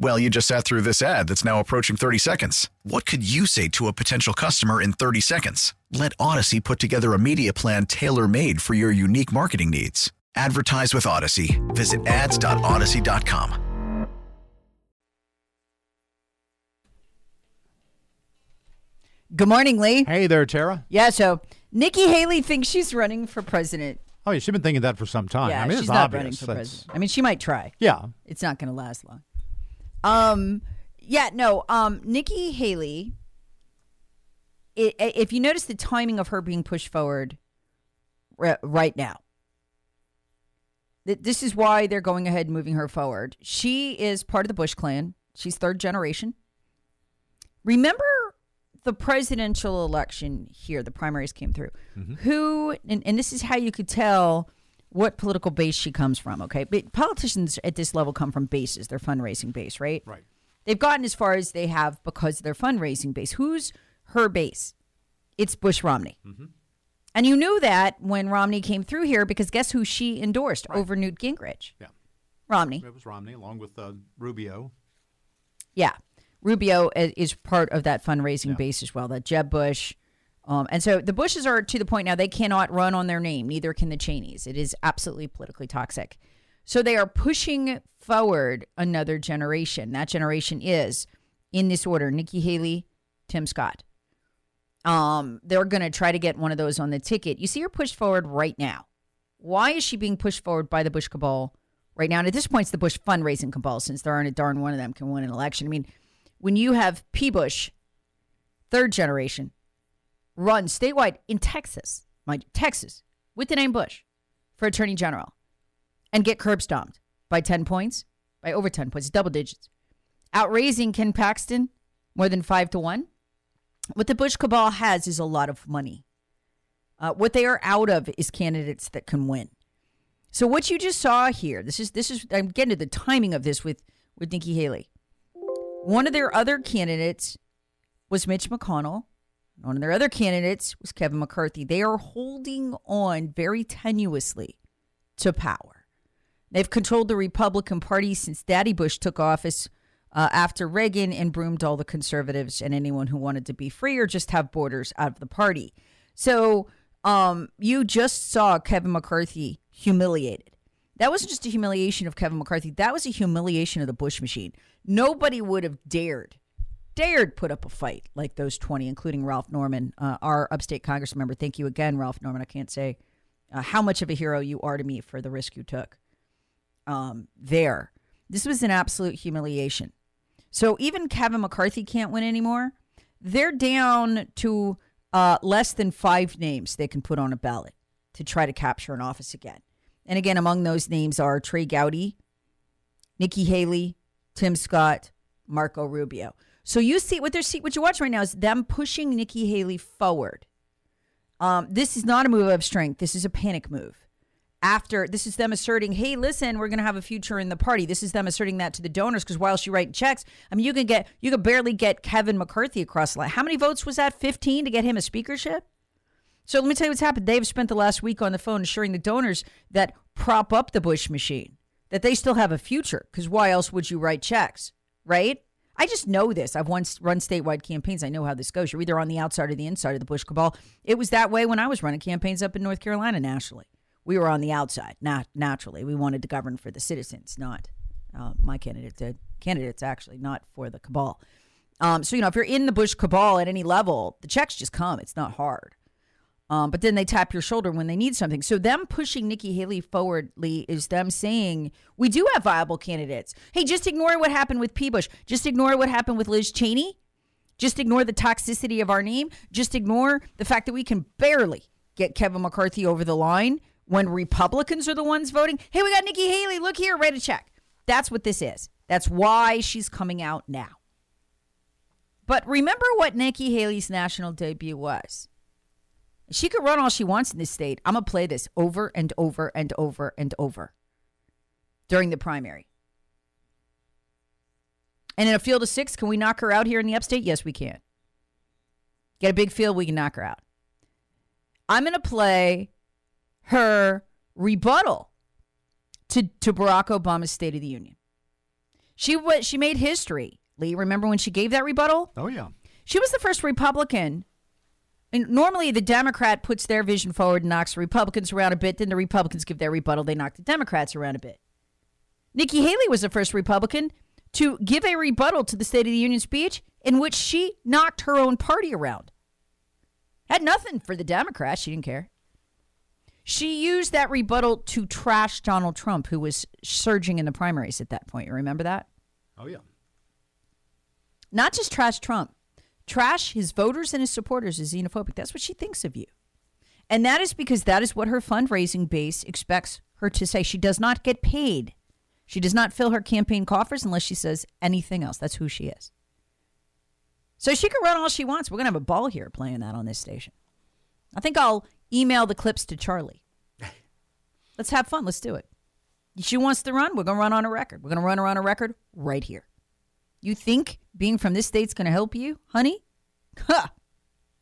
Well, you just sat through this ad that's now approaching 30 seconds. What could you say to a potential customer in 30 seconds? Let Audacy put together a media plan tailor made for your unique marketing needs. Advertise with Audacy. Visit ads.audacy.com. Good morning, Lee. Hey there, Tara. Yeah, so Nikki Haley thinks she's running for president. Oh, yeah, she's been thinking that for some time. Yeah, I mean, she's it's not obvious. running for That's- president. I mean, she might try. Yeah. It's not going to last long. Um, yeah, no. Um, Nikki Haley. i i- if you notice the timing of her being pushed forward ri- right now, th- this is why they're going ahead and moving her forward. She is part of the Bush clan. She's third generation. Remember the presidential election here, the primaries came through. Who, and, and this is how you could tell what political base she comes from, okay? But politicians at this level come from bases, their fundraising base, right? Right. They've gotten as far as they have because of their fundraising base. Who's her base? It's Bush Romney. And you knew that when Romney came through here because guess who she endorsed over Newt Gingrich? Yeah. Romney. It was Romney along with uh, Rubio. Yeah. Rubio is part of that fundraising base as well, that Jeb Bush. Um, and so the Bushes are to the point now they cannot run on their name, neither can the Cheneys. It is absolutely politically toxic. So they are pushing forward another generation. That generation is, in this order, Nikki Haley, Tim Scott. Um, they're going to try to get one of those on the ticket. You see her pushed forward right now. Why is she being pushed forward by the Bush cabal right now? And at this point, it's the Bush fundraising cabal, since there aren't a darn one of them can win an election. I mean, when you have P. Bush, third generation, run statewide in Texas, mind you, Texas, with the name Bush for attorney general, and get curb stomped by 10 points, by over 10 points, double digits, outraising Ken Paxton more than five to one. What the Bush cabal has is a lot of money. Uh, what they are out of is candidates that can win. So what you just saw here, this is this is I'm getting to the timing of this with with Nikki Haley. One of their other candidates was Mitch McConnell. One of their other candidates was Kevin McCarthy. They are holding on very tenuously to power. They've controlled the Republican Party since Daddy Bush took office uh, after Reagan and broomed all the conservatives and anyone who wanted to be free or just have borders out of the party. So um, you just saw Kevin McCarthy humiliated. That wasn't just a humiliation of Kevin McCarthy. That was a humiliation of the Bush machine. Nobody would have dared, dared put up a fight like those 20, including Ralph Norman, uh, our upstate Congress member. Thank you again, Ralph Norman. I can't say uh, how much of a hero you are to me for the risk you took um, there. This was an absolute humiliation. So even Kevin McCarthy can't win anymore. They're down to uh, less than five names they can put on a ballot to try to capture an office again. And again, among those names are Trey Gowdy, Nikki Haley, Tim Scott, Marco Rubio. So you see what they're see what you're watching right now is them pushing Nikki Haley forward. Um, this is not a move of strength. This is a panic move. After this is them asserting, "Hey, listen, we're going to have a future in the party." This is them asserting that to the donors because while she writing checks, I mean, you can get you could barely get Kevin McCarthy across the line. How many votes was that? Fifteen to get him a speakership. So let me tell you what's happened. They've spent the last week on the phone assuring the donors that prop up the Bush machine that they still have a future. Because why else would you write checks, right? I just know this. I've once run statewide campaigns. I know how this goes. You're either on the outside or the inside of the Bush cabal. It was that way when I was running campaigns up in North Carolina nationally. We were on the outside, not naturally. We wanted to govern for the citizens, not uh, my candidate did. Candidates actually, not for the cabal. Um, so you know, if you're in the Bush cabal at any level, the checks just come. It's not hard. Um, but then they tap your shoulder when they need something. So them pushing Nikki Haley forwardly is them saying we do have viable candidates. Hey, just ignore what happened with P. Bush. Just ignore what happened with Liz Cheney. Just ignore the toxicity of our name. Just ignore the fact that we can barely get Kevin McCarthy over the line when Republicans are the ones voting. Hey, we got Nikki Haley. Look here, write a check. That's what this is. That's why she's coming out now. But remember what Nikki Haley's national debut was. She could run all she wants in this state. I'm going to play this over and over and over and over during the primary. And in a field of six, can we knock her out here in the upstate? Yes, we can. Get a big field, we can knock her out. I'm going to play her rebuttal to, to Barack Obama's State of the Union. She what she made history. Lee, remember when she gave that rebuttal? Oh yeah. She was the first Republican. And normally the Democrat puts their vision forward and knocks the Republicans around a bit. Then the Republicans give their rebuttal. They knock the Democrats around a bit. Nikki Haley was the first Republican to give a rebuttal to the State of the Union speech in which she knocked her own party around. Had nothing for the Democrats. She didn't care. She used that rebuttal to trash Donald Trump, who was surging in the primaries at that point. You remember that? Oh yeah. Not just trash Trump, trash his voters and his supporters as xenophobic. That's what she thinks of you. And that is because that is what her fundraising base expects her to say. She does not get paid. She does not fill her campaign coffers unless she says anything else. That's who she is. So she can run all she wants. We're going to have a ball here playing that on this station. I think I'll email the clips to Charlie. Let's have fun. Let's do it. She wants to run. We're going to run on a record. We're going to run her on a record right here. You think being from this state's going to help you, honey? Ha!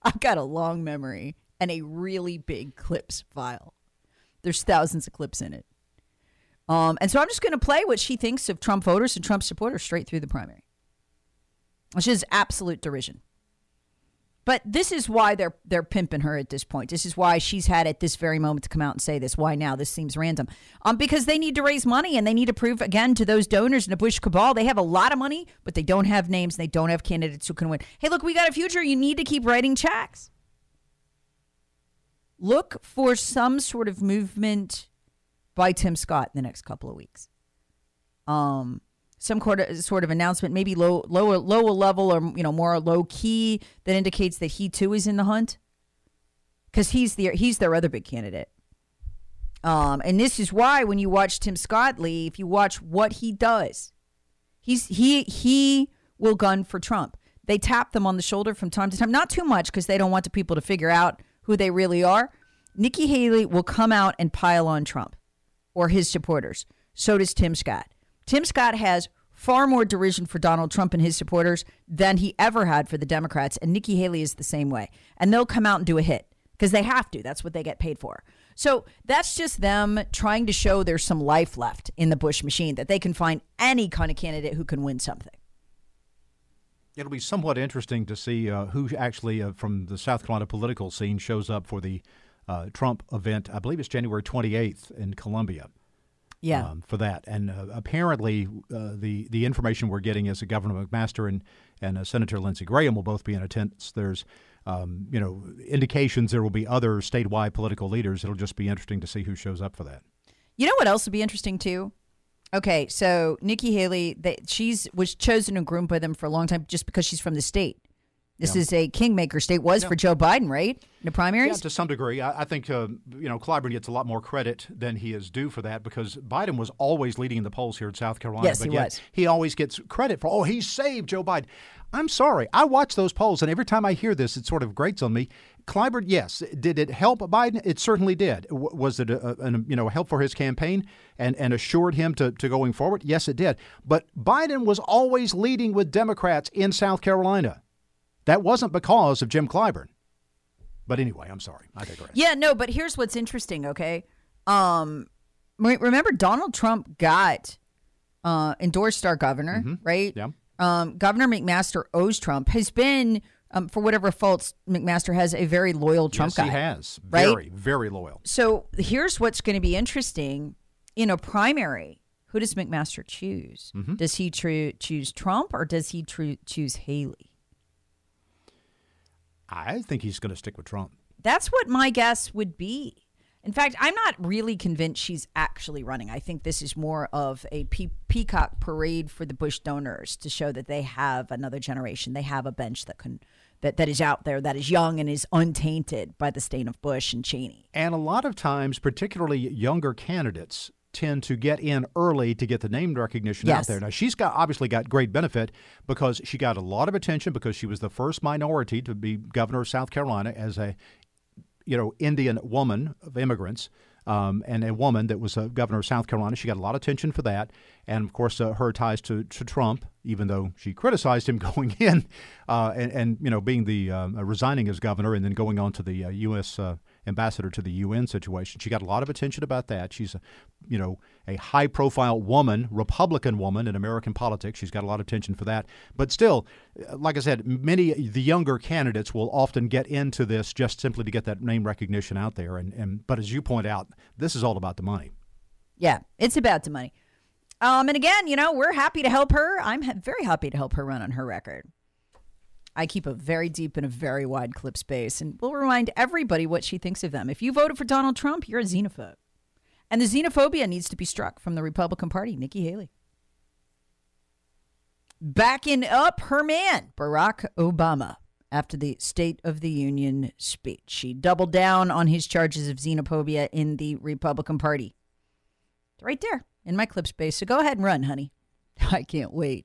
I've got a long memory and a really big clips file. There's thousands of clips in it. Um, and so I'm just going to play what she thinks of Trump voters and Trump supporters straight through the primary, which is absolute derision. But this is why they're they're pimping her at this point. This is why she's had at this very moment to come out and say this. Why now? This seems random. Um, because they need to raise money and they need to prove again to those donors in the Bush cabal they have a lot of money, but they don't have names. And they don't have candidates who can win. Hey, look, we got a future. You need to keep writing checks. Look for some sort of movement by Tim Scott in the next couple of weeks. Um, some sort of, announcement, maybe low, lower, lower level or you know more low key, that indicates that he too is in the hunt, because he's the he's their other big candidate. Um, and this is why when you watch Tim Scott Lee, if you watch what he does, he's he he will gun for Trump. They tap them on the shoulder from time to time, not too much because they don't want the people to figure out who they really are. Nikki Haley will come out and pile on Trump or his supporters. So does Tim Scott. Tim Scott has far more derision for Donald Trump and his supporters than he ever had for the Democrats. And Nikki Haley is the same way. And they'll come out and do a hit because they have to. That's what they get paid for. So that's just them trying to show there's some life left in the Bush machine, that they can find any kind of candidate who can win something. It'll be somewhat interesting to see uh, who actually uh, from the South Carolina political scene shows up for the uh, Trump event. I believe it's January 28th in Columbia. Yeah. Um, for that, and uh, apparently uh, the the information we're getting is that Governor McMaster and and uh, Senator Lindsey Graham will both be in attendance. There's um, you know indications there will be other statewide political leaders. It'll just be interesting to see who shows up for that. You know what else would be interesting too? Okay, so Nikki Haley, they, she's was chosen and groomed by them for a long time just because she's from the state. This Yeah. is a kingmaker state. Was Yeah. for Joe Biden, right? In the primaries. Yeah, to some degree. I, I think uh, you know Clyburn gets a lot more credit than he is due for that because Biden was always leading in the polls here in South Carolina. Yes, but he was. He always gets credit for oh he saved Joe Biden. I'm sorry. I watch those polls, and every time I hear this, it sort of grates on me. Clyburn, yes, did it help Biden? It certainly did. W- Was it a, a, you know help for his campaign and, and assured him to, to going forward? Yes, it did. But Biden was always leading with Democrats in South Carolina. That wasn't because of Jim Clyburn. But anyway, I'm sorry. I digress. Yeah, no, but here's what's interesting, okay? Um remember Donald Trump got uh endorsed our governor, right? Yeah. Um Governor McMaster owes Trump has been um, for whatever faults McMaster has a very loyal Trump yes, guy. he has. right? Very, very loyal. So here's what's going to be interesting in a primary. Who does McMaster choose? Mm-hmm. Does he tru- choose Trump or does he tru- choose Haley? I think he's going to stick with Trump. That's what my guess would be. In fact, I'm not really convinced she's actually running. I think this is more of a pe- peacock parade for the Bush donors to show that they have another generation. They have a bench that can that, that is out there that is young and is untainted by the stain of Bush and Cheney. And a lot of times, particularly younger candidates tend to get in early to get the name recognition Yes. out there. Now she's got obviously got great benefit because she got a lot of attention because she was the first minority to be governor of South Carolina as a you know Indian woman of immigrants. Um, and a woman that was a governor of South Carolina. She got a lot of attention for that. And of course, uh, her ties to, to Trump, even though she criticized him going in uh, and, and, you know, being the uh, resigning as governor and then going on to the uh, U.S. Ambassador to the UN situation. She got a lot of attention about that. She's, a, you know, a high profile woman, Republican woman in American politics. She's got a lot of attention for that. But still, like I said, many the younger candidates will often get into this just simply to get that name recognition out there. And, and but as you point out, this is all about the money. Yeah, it's about the money. Um, and again, you know, we're happy to help her. I'm very happy to help her run on her record. I keep a very deep and a very wide clip space, and we'll remind everybody what she thinks of them. If you voted for Donald Trump, you're a xenophobe. And the xenophobia needs to be struck from the Republican Party, Nikki Haley. Backing up her man, Barack Obama, after the State of the Union speech. She doubled down on his charges of xenophobia in the Republican Party. It's right there in my clip space. So go ahead and run, honey. I can't wait.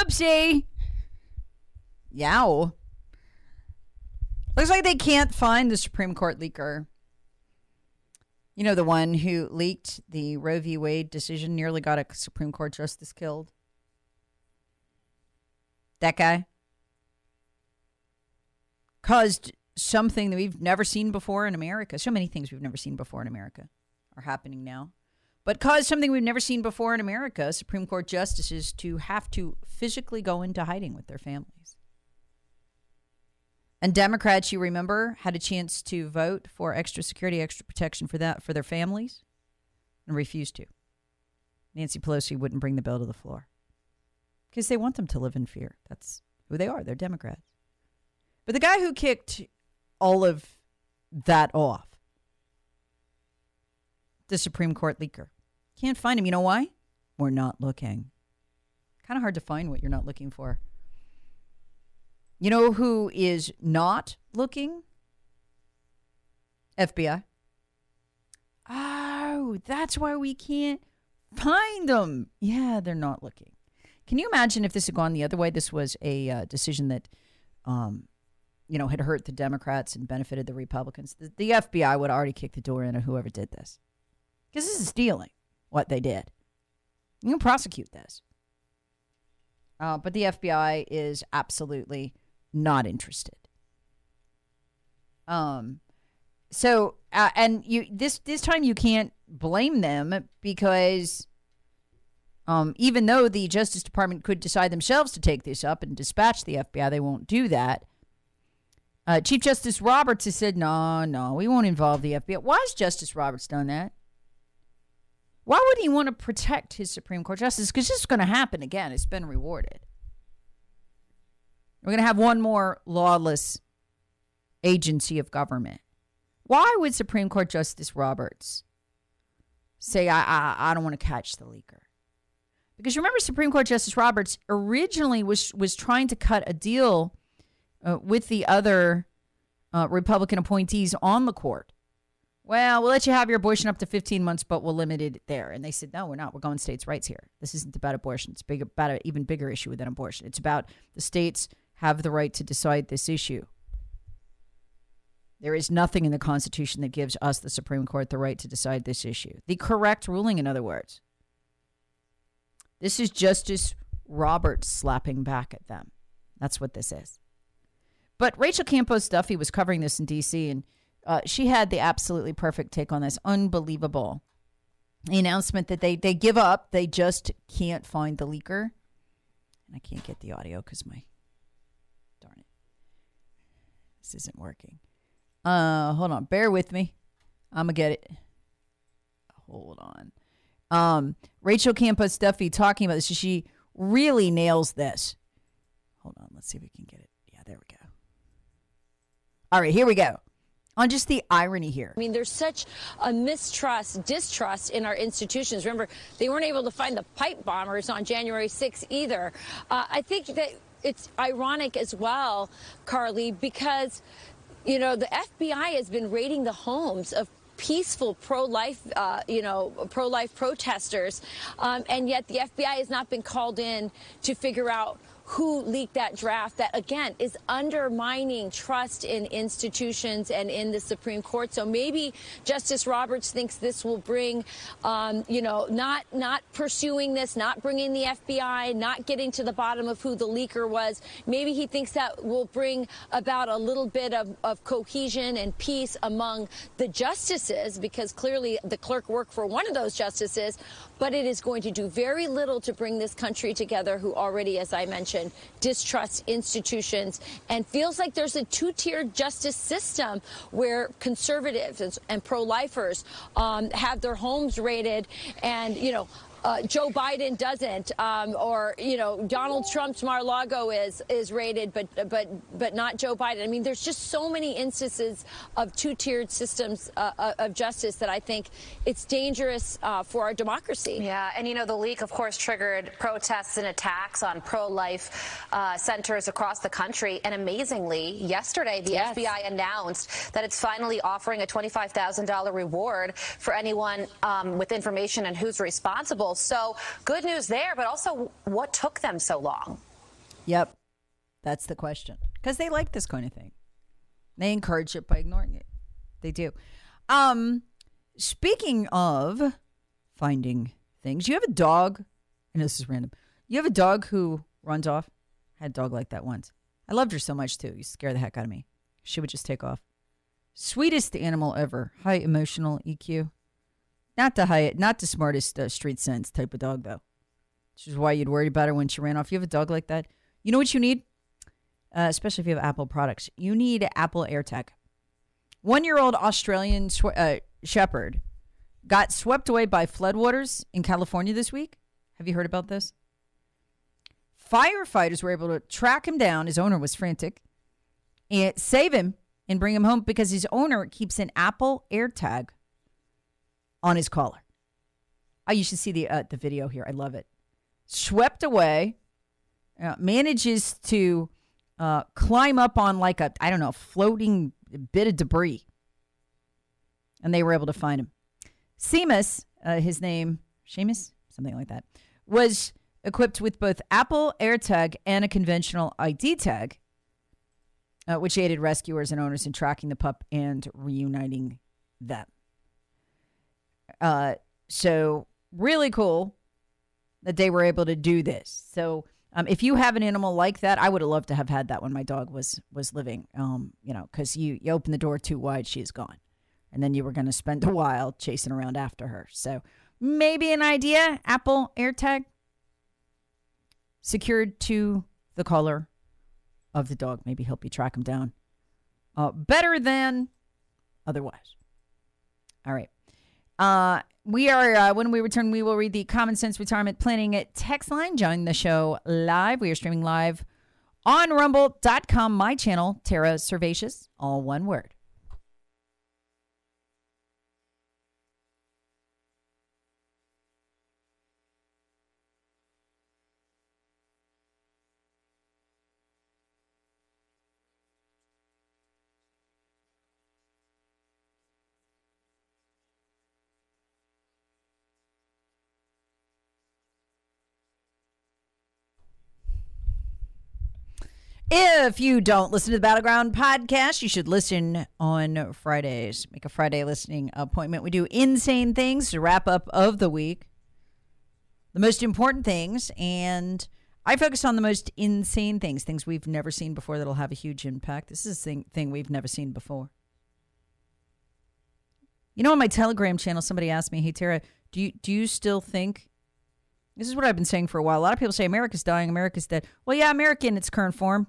Oopsie. Yow. Looks like they can't find the Supreme Court leaker. You know, the one who leaked the Roe v. Wade decision, nearly got a Supreme Court justice killed. That guy caused something that we've never seen before in America. So many things we've never seen before in America are happening now. But caused something we've never seen before in America Supreme Court justices to have to physically go into hiding with their families. And Democrats, you remember, had a chance to vote for extra security, extra protection for that for their families, and refused to. Nancy Pelosi wouldn't bring the bill to the floor because they want them to live in fear. That's who they are. They're Democrats. But the guy who kicked all of that off, the Supreme Court leaker, can't find him. You know why? We're not looking. Kind of hard to find what you're not looking for. You know who is not looking? FBI. Oh, that's why we can't find them. Yeah, they're not looking. Can you imagine if this had gone the other way? This was a uh, decision that um, you know, had hurt the Democrats and benefited the Republicans, the, the FBI would already kick the door in on whoever did this. Because this is stealing what they did. You can prosecute this. Uh, but the FBI is absolutely not interested. Um, so uh, and you this this time you can't blame them because um, even though the Justice Department could decide themselves to take this up and dispatch the FBI, they won't do that. Uh, Chief Justice Roberts has said, no, no, we won't involve the FBI. Why has Justice Roberts done that? Why would he want to protect his Supreme Court justice? Because this is going to happen again. It's been rewarded. We're going to have one more lawless agency of government. Why would Supreme Court Justice Roberts say, I, I, I don't want to catch the leaker? Because remember, Supreme Court Justice Roberts originally was, was trying to cut a deal uh, with the other uh, Republican appointees on the court. Well, we'll let you have your abortion up to 15 months, but we'll limit it there. And they said, no, we're not. We're going states' rights here. This isn't about abortion. It's big, about an even bigger issue than abortion. It's about the states have the right to decide this issue. There is nothing in the Constitution that gives us, the Supreme Court, the right to decide this issue. The correct ruling, in other words. This is Justice Roberts slapping back at them. That's what this is. But Rachel Campos Duffy was covering this in D.C., and uh, she had the absolutely perfect take on this. Unbelievable. The announcement that they, they give up, they just can't find the leaker. And I can't get the audio because my Darn it. this isn't working. Uh, hold on. Bear with me. I'm gonna get it. Hold on. Um, Rachel Campos Duffy talking about this. She really nails this. Hold on. Let's see if we can get it. Yeah, there we go. All right, here we go on just the irony here. I mean, there's such a mistrust, distrust in our institutions. Remember, they weren't able to find the pipe bombers on January 6th either. Uh, I think that it's ironic as well, Carley, because, you know, the FBI has been raiding the homes of peaceful pro-life, uh, you know, pro-life protesters, um, and yet the FBI has not been called in to figure out who leaked that draft that, again, is undermining trust in institutions and in the Supreme Court. So maybe Justice Roberts thinks this will bring, um, you know, not, not pursuing this, not bringing the FBI, not getting to the bottom of who the leaker was. Maybe he thinks that will bring about a little bit of, of cohesion and peace among the justices, because clearly the clerk worked for one of those justices, but it is going to do very little to bring this country together, who already, as I mentioned, distrusts institutions and feels like there's a two-tiered justice system where conservatives and pro-lifers um, have their homes raided and, you know, uh, Joe Biden doesn't, um, or you know Donald Trump's Mar-a-Lago is is rated, but but but not Joe Biden. I mean, there's just so many instances of two-tiered systems uh, uh, of justice that I think it's dangerous uh, for our democracy. Yeah, and you know the leak, of course, triggered protests and attacks on pro-life uh, centers across the country. And amazingly, yesterday the yes. FBI announced that it's finally offering a $25,000 reward for anyone um, with information and who's responsible so good news there, but also what took them so long? Yep. That's the question. Because they like this kind of thing. They encourage it by ignoring it. They do. Um, speaking of finding things, you have a dog. I know this is random. You have a dog who runs off. I had a dog like that once. I loved her so much too. You scare the heck out of me. She would just take off. Sweetest animal ever. High emotional EQ. Not the high, not the smartest uh, street sense type of dog, though. Which is why you'd worry about her when she ran off. You have a dog like that. You know what you need, uh, especially if you have Apple products. You need Apple AirTag. One-year-old Australian sw- uh, Shepherd got swept away by floodwaters in California this week. Have you heard about this? Firefighters were able to track him down. His owner was frantic and save him and bring him home because his owner keeps an Apple AirTag on his collar. Oh, you should see the uh, the video here. I love it. Swept away, uh, manages to uh, climb up on like a I don't know floating bit of debris, and they were able to find him. Seamus, uh, his name Seamus, something like that, was equipped with both Apple AirTag and a conventional ID tag. uh, which aided rescuers and owners in tracking the pup and reuniting them. Uh, so, really cool that they were able to do this. So, um, if you have an animal like that, I would have loved to have had that when my dog was was living. Um, you know, because you you open the door too wide, she's gone, and then you were going to spend a while chasing around after her. So maybe an idea: Apple AirTag secured to the collar of the dog, maybe help you track him down. Uh, better than otherwise. All right. Uh, we are, uh, when we return, we will read the Common Sense Retirement Planning text line. Join the show live. We are streaming live on rumble.com, my channel, Tara Servatius, all one word. If you don't listen to the Battleground podcast, you should listen on Fridays. Make a Friday listening appointment. We do insane things to wrap up of the week, the most important things, and I focus on the most insane things, things we've never seen before that'll have a huge impact. This is a thing, thing we've never seen before. You know, on my Telegram channel, somebody asked me, "Hey Tara, do you do you still think?" This is what I've been saying for a while. A lot of people say America's dying, America's dead. Well, yeah, America in its current form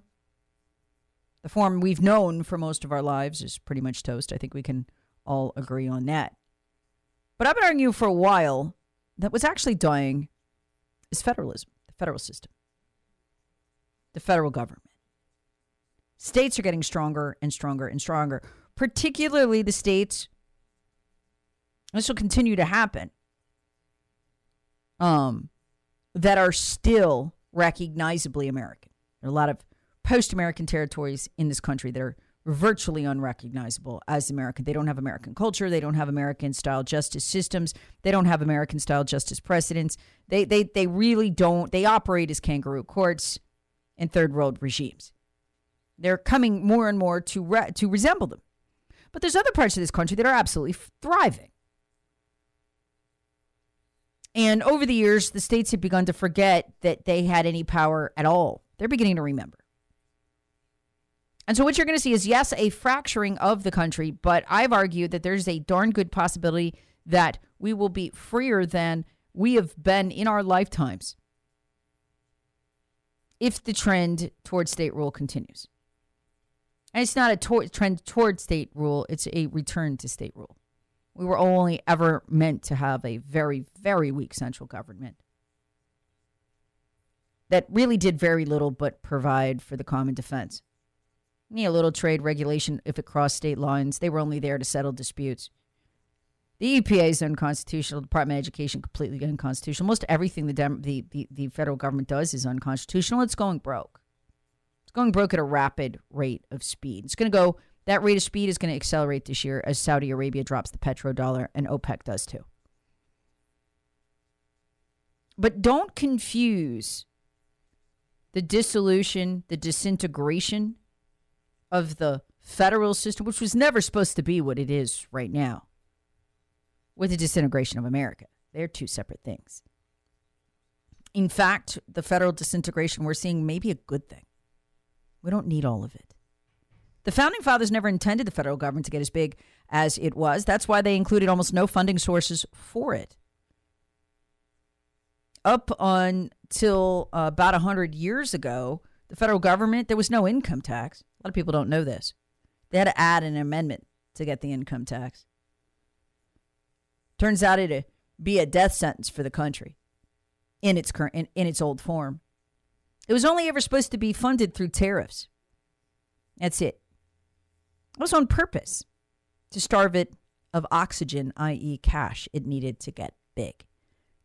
the form we've known for most of our lives is pretty much toast. I think we can all agree on that. But I've been arguing for a while that what's actually dying is federalism, the federal system, the federal government. States are getting stronger and stronger and stronger, particularly the states. This will continue to happen. Um, that are still recognizably American. There are a lot of post American territories in this country that are virtually unrecognizable as American. They don't have American culture. They don't have American style justice systems. They don't have American style justice precedents. They, they, they really don't. They operate as kangaroo courts and third world regimes. They're coming more and more to, re- to resemble them. But there's other parts of this country that are absolutely thriving. And over the years, the states have begun to forget that they had any power at all. They're beginning to remember. And so what you're going to see is, yes, a fracturing of the country, but I've argued that there's a darn good possibility that we will be freer than we have been in our lifetimes if the trend towards state rule continues. And it's not a trend toward state rule, it's a return to state rule. We were only ever meant to have a very, very weak central government that really did very little but provide for the common defense know, a little trade regulation if it crossed state lines. They were only there to settle disputes. The EPA is unconstitutional. Department of Education completely unconstitutional. Most everything the, Dem- the, the the federal government does is unconstitutional. It's going broke. It's going broke at a rapid rate of speed. It's going to go. That rate of speed is going to accelerate this year as Saudi Arabia drops the petrodollar and OPEC does too. But don't confuse the dissolution, the disintegration of the federal system, which was never supposed to be what it is right now, with the disintegration of America. They're two separate things. In fact, the federal disintegration we're seeing may be a good thing. We don't need all of it. The founding fathers never intended the federal government to get as big as it was. That's why they included almost no funding sources for it. Up until uh, about 100 years ago, the federal government, there was no income tax. A lot of people don't know this. They had to add an amendment to get the income tax. Turns out it'd be a death sentence for the country in its current in, in its old form. It was only ever supposed to be funded through tariffs. That's it. It was on purpose to starve it of oxygen, i.e., cash it needed to get big.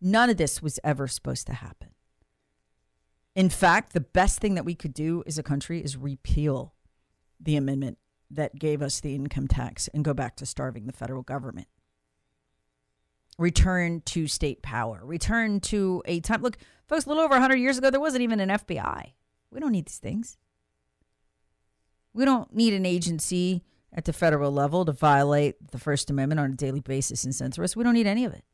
None of this was ever supposed to happen. In fact, the best thing that we could do as a country is repeal the amendment that gave us the income tax and go back to starving the federal government. Return to state power. Return to a time. Look, folks, a little over 100 years ago, there wasn't even an FBI. We don't need these things. We don't need an agency at the federal level to violate the First Amendment on a daily basis and censor us. We don't need any of it.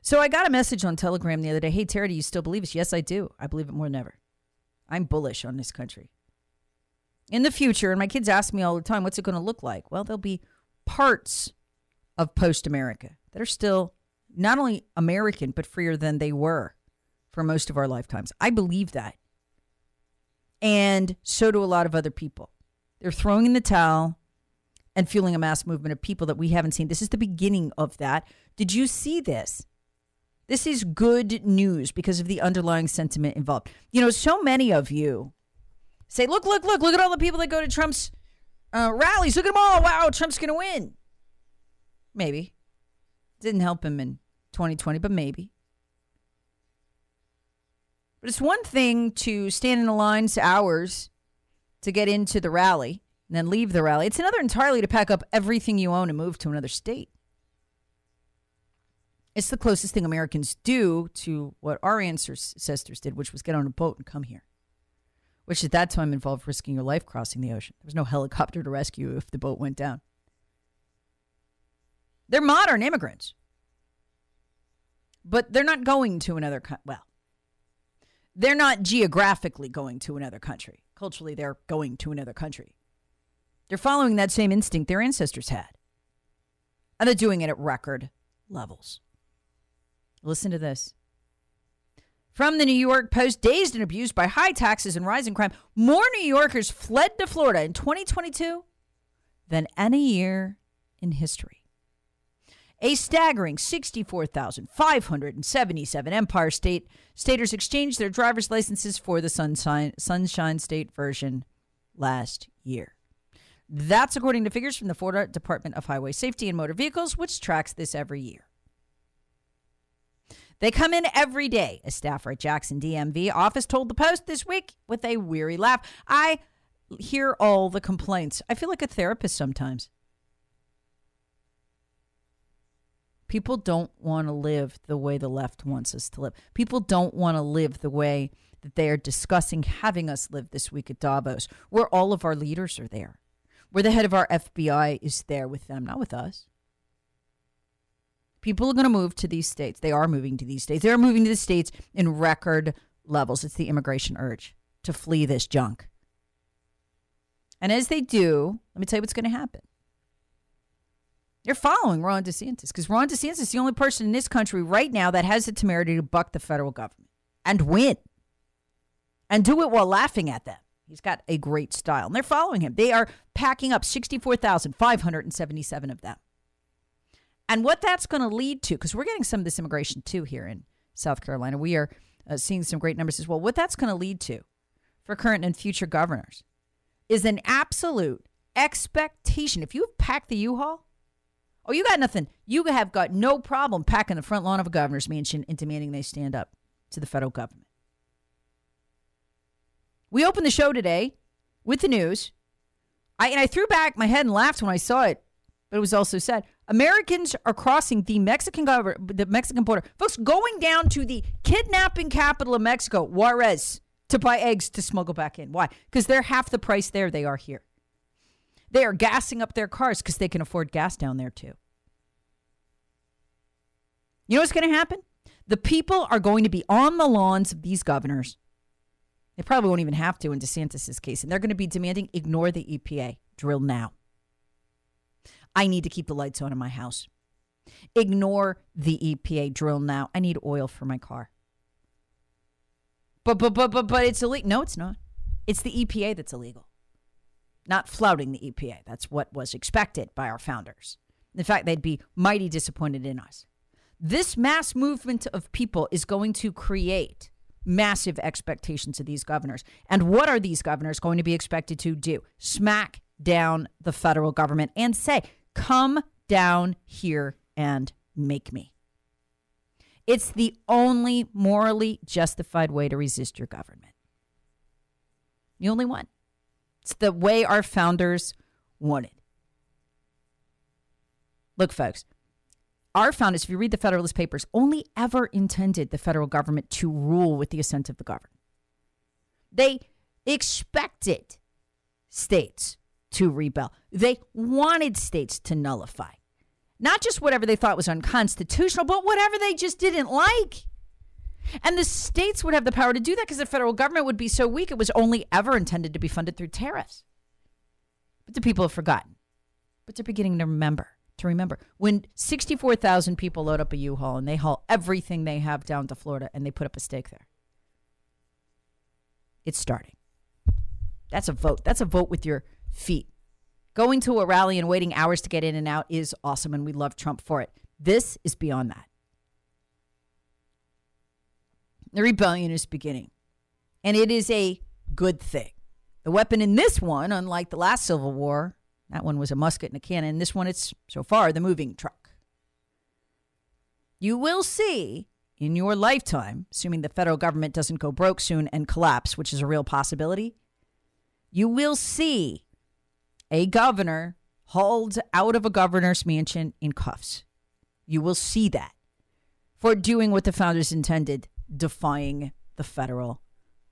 So I got a message on Telegram the other day. Hey, Tara, do you still believe us? Yes, I do. I believe it more than ever. I'm bullish on this country. In the future, and my kids ask me all the time, what's it going to look like? Well, there'll be parts of post America that are still not only American, but freer than they were for most of our lifetimes. I believe that. And so do a lot of other people. They're throwing in the towel and fueling a mass movement of people that we haven't seen. This is the beginning of that. Did you see this? This is good news because of the underlying sentiment involved. You know, so many of you say, look, look, look, look at all the people that go to Trump's uh, rallies. Look at them all. Wow, Trump's going to win. Maybe. Didn't help him in 2020, but maybe. But it's one thing to stand in the lines hours to get into the rally and then leave the rally. It's another entirely to pack up everything you own and move to another state. It's the closest thing Americans do to what our ancestors did, which was get on a boat and come here, which at that time involved risking your life crossing the ocean. There was no helicopter to rescue if the boat went down. They're modern immigrants, but they're not going to another country. Well, they're not geographically going to another country. Culturally, they're going to another country. They're following that same instinct their ancestors had, and they're doing it at record levels. Listen to this. From the New York Post, dazed and abused by high taxes and rising crime, more New Yorkers fled to Florida in 2022 than any year in history. A staggering 64,577 Empire State staters exchanged their driver's licenses for the Sunshine, Sunshine State version last year. That's according to figures from the Florida Department of Highway Safety and Motor Vehicles, which tracks this every year. They come in every day, a staffer at Jackson DMV office told the Post this week with a weary laugh. I hear all the complaints. I feel like a therapist sometimes. People don't want to live the way the left wants us to live. People don't want to live the way that they are discussing having us live this week at Davos, where all of our leaders are there, where the head of our FBI is there with them, not with us. People are going to move to these states. They are moving to these states. They are moving to the states in record levels. It's the immigration urge to flee this junk. And as they do, let me tell you what's going to happen. You're following Ron DeSantis because Ron DeSantis is the only person in this country right now that has the temerity to buck the federal government and win and do it while laughing at them. He's got a great style, and they're following him. They are packing up 64,577 of them. And what that's going to lead to, because we're getting some of this immigration too here in South Carolina, we are uh, seeing some great numbers as well. What that's going to lead to for current and future governors is an absolute expectation. If you've packed the U Haul, oh, you got nothing. You have got no problem packing the front lawn of a governor's mansion and demanding they stand up to the federal government. We opened the show today with the news. I, and I threw back my head and laughed when I saw it, but it was also said Americans are crossing the Mexican the Mexican border. Folks going down to the kidnapping capital of Mexico, Juarez, to buy eggs to smuggle back in. Why? Because they're half the price there they are here. They are gassing up their cars because they can afford gas down there too. You know what's going to happen? The people are going to be on the lawns of these governors. They probably won't even have to in DeSantis's case, and they're going to be demanding ignore the EPA. Drill now. I need to keep the lights on in my house. Ignore the EPA drill now. I need oil for my car. But but but but but it's illegal. No, it's not. It's the EPA that's illegal. Not flouting the EPA. That's what was expected by our founders. In fact, they'd be mighty disappointed in us. This mass movement of people is going to create massive expectations of these governors. And what are these governors going to be expected to do? Smack down the federal government and say, Come down here and make me. It's the only morally justified way to resist your government. The only one. It's the way our founders wanted. Look, folks, our founders, if you read the Federalist Papers, only ever intended the federal government to rule with the assent of the governed. They expected states to rebel. They wanted states to nullify. Not just whatever they thought was unconstitutional, but whatever they just didn't like. And the states would have the power to do that because the federal government would be so weak it was only ever intended to be funded through tariffs. But the people have forgotten. But they're beginning to remember. To remember when 64,000 people load up a U-Haul and they haul everything they have down to Florida and they put up a stake there. It's starting. That's a vote. That's a vote with your feet. Going to a rally and waiting hours to get in and out is awesome, and we love Trump for it. This is beyond that. The rebellion is beginning, and it is a good thing. The weapon in this one, unlike the last Civil War, that one was a musket and a cannon. This one, it's so far the moving truck. You will see in your lifetime, assuming the federal government doesn't go broke soon and collapse, which is a real possibility, you will see a governor hauled out of a governor's mansion in cuffs. You will see that for doing what the founders intended defying the federal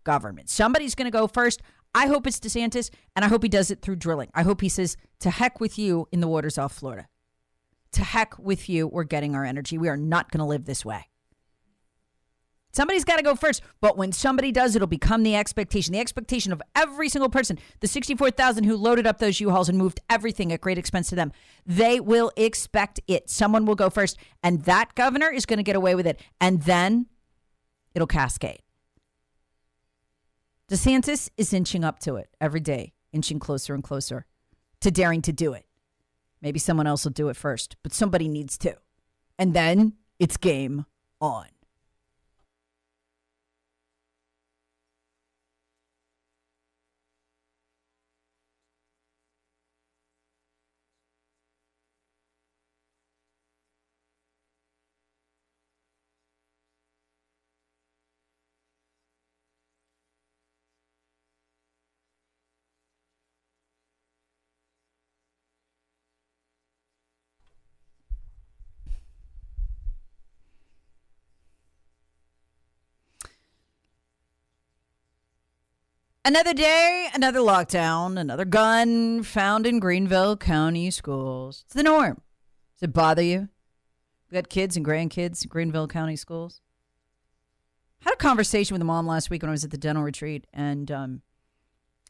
government. Somebody's going to go first. I hope it's DeSantis, and I hope he does it through drilling. I hope he says, to heck with you in the waters off Florida. To heck with you. We're getting our energy. We are not going to live this way. Somebody's got to go first. But when somebody does, it'll become the expectation. The expectation of every single person, the 64,000 who loaded up those U Hauls and moved everything at great expense to them, they will expect it. Someone will go first. And that governor is going to get away with it. And then it'll cascade. DeSantis is inching up to it every day, inching closer and closer to daring to do it. Maybe someone else will do it first, but somebody needs to. And then it's game on. Another day, another lockdown, another gun found in Greenville County schools. It's the norm. Does it bother you? We got kids and grandkids in Greenville County schools. I had a conversation with a mom last week when I was at the dental retreat, and um,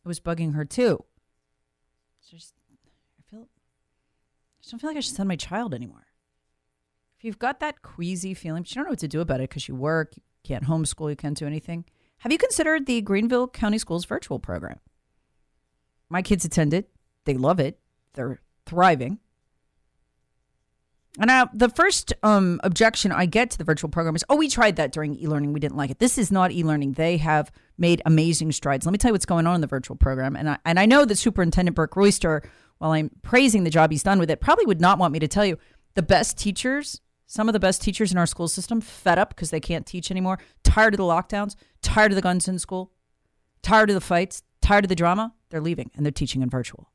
it was bugging her too. So just, I feel, I just don't feel like I should send my child anymore. If you've got that queasy feeling, but you don't know what to do about it because you work, you can't homeschool, you can't do anything have you considered the Greenville County Schools virtual program? My kids attend it. They love it. They're thriving. And the first um, objection I get to the virtual program is, oh, we tried that during e-learning. We didn't like it. This is not e-learning. They have made amazing strides. Let me tell you what's going on in the virtual program. And I, and I know that Superintendent Burke Royster, while I'm praising the job he's done with it, probably would not want me to tell you the best teachers some of the best teachers in our school system fed up because they can't teach anymore, tired of the lockdowns, tired of the guns in school, tired of the fights, tired of the drama. They're leaving and they're teaching in virtual.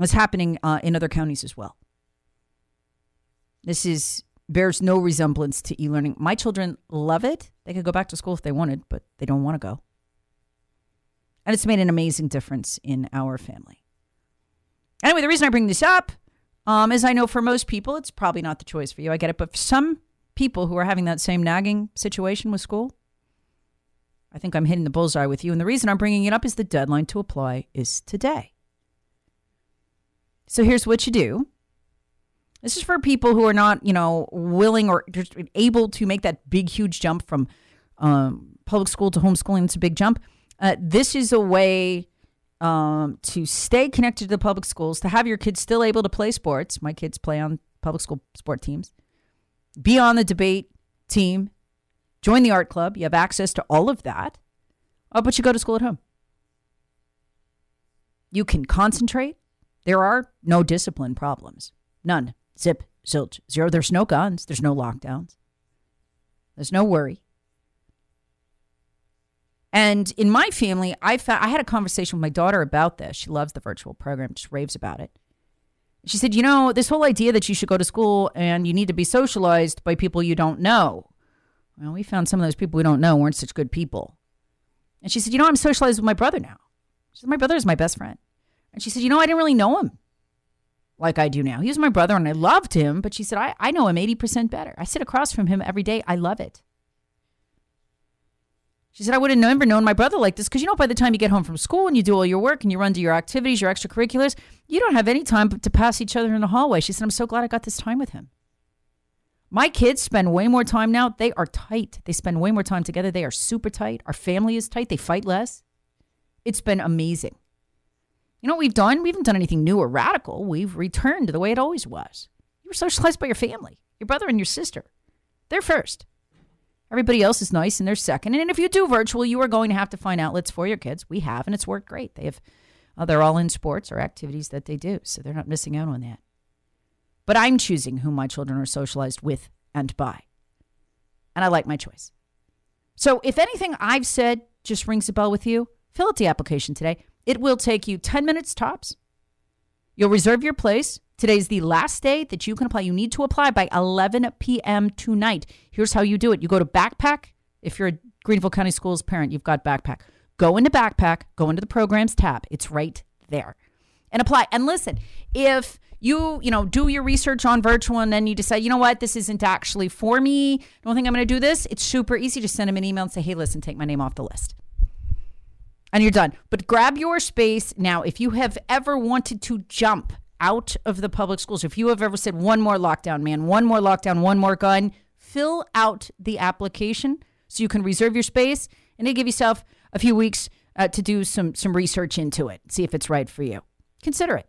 It's happening uh, in other counties as well. This is bears no resemblance to e-learning. My children love it. They could go back to school if they wanted, but they don't want to go. And it's made an amazing difference in our family. Anyway, the reason I bring this up um, as I know for most people, it's probably not the choice for you. I get it. But for some people who are having that same nagging situation with school, I think I'm hitting the bullseye with you. And the reason I'm bringing it up is the deadline to apply is today. So here's what you do. This is for people who are not, you know, willing or able to make that big, huge jump from um, public school to homeschooling. It's a big jump. Uh, this is a way um, to stay connected to the public schools, to have your kids still able to play sports. My kids play on public school sport teams. Be on the debate team. Join the art club. You have access to all of that. Oh, but you go to school at home. You can concentrate. There are no discipline problems. None. Zip, zilch, zero. There's no guns. There's no lockdowns. There's no worry. And in my family, I found I had a conversation with my daughter about this. She loves the virtual program, just raves about it. She said, "You know, this whole idea that you should go to school and you need to be socialized by people you don't know. Well, we found some of those people we don't know weren't such good people. And she said, You know, I'm socialized with my brother now. She said, My brother is my best friend. And she said, You know, I didn't really know him like I do now. He was my brother and I loved him, but she said, I, I know him 80% better. I sit across from him every day. I love it. She said, I would have never known my brother like this because, you know, by the time you get home from school and you do all your work and you run to your activities, your extracurriculars, you don't have any time to pass each other in the hallway. She said, I'm so glad I got this time with him. My kids spend way more time now. They are tight. They spend way more time together. They are super tight. Our family is tight. They fight less. It's been amazing. You know what we've done? We haven't done anything new or radical. We've returned to the way it always was. You were socialized by your family, your brother and your sister. They're first. Everybody else is nice and they're second. And if you do virtual, you are going to have to find outlets for your kids. We have, and it's worked great. They have, uh, they're all in sports or activities that they do, so they're not missing out on that. But I'm choosing who my children are socialized with and by, and I like my choice. So if anything I've said just rings a bell with you, fill out the application today. It will take you 10 minutes tops. You'll reserve your place. Today's the last day that you can apply. You need to apply by 11 p.m. tonight. Here's how you do it you go to Backpack. If you're a Greenville County Schools parent, you've got Backpack. Go into Backpack, go into the programs tab. It's right there. And apply. And listen, if you, you know, do your research on virtual and then you decide, you know what, this isn't actually for me. I don't think I'm going to do this. It's super easy. Just send them an email and say, hey, listen, take my name off the list and you're done. But grab your space now. If you have ever wanted to jump out of the public schools, if you have ever said one more lockdown, man, one more lockdown, one more gun, fill out the application so you can reserve your space and then give yourself a few weeks uh, to do some some research into it, see if it's right for you. Consider it.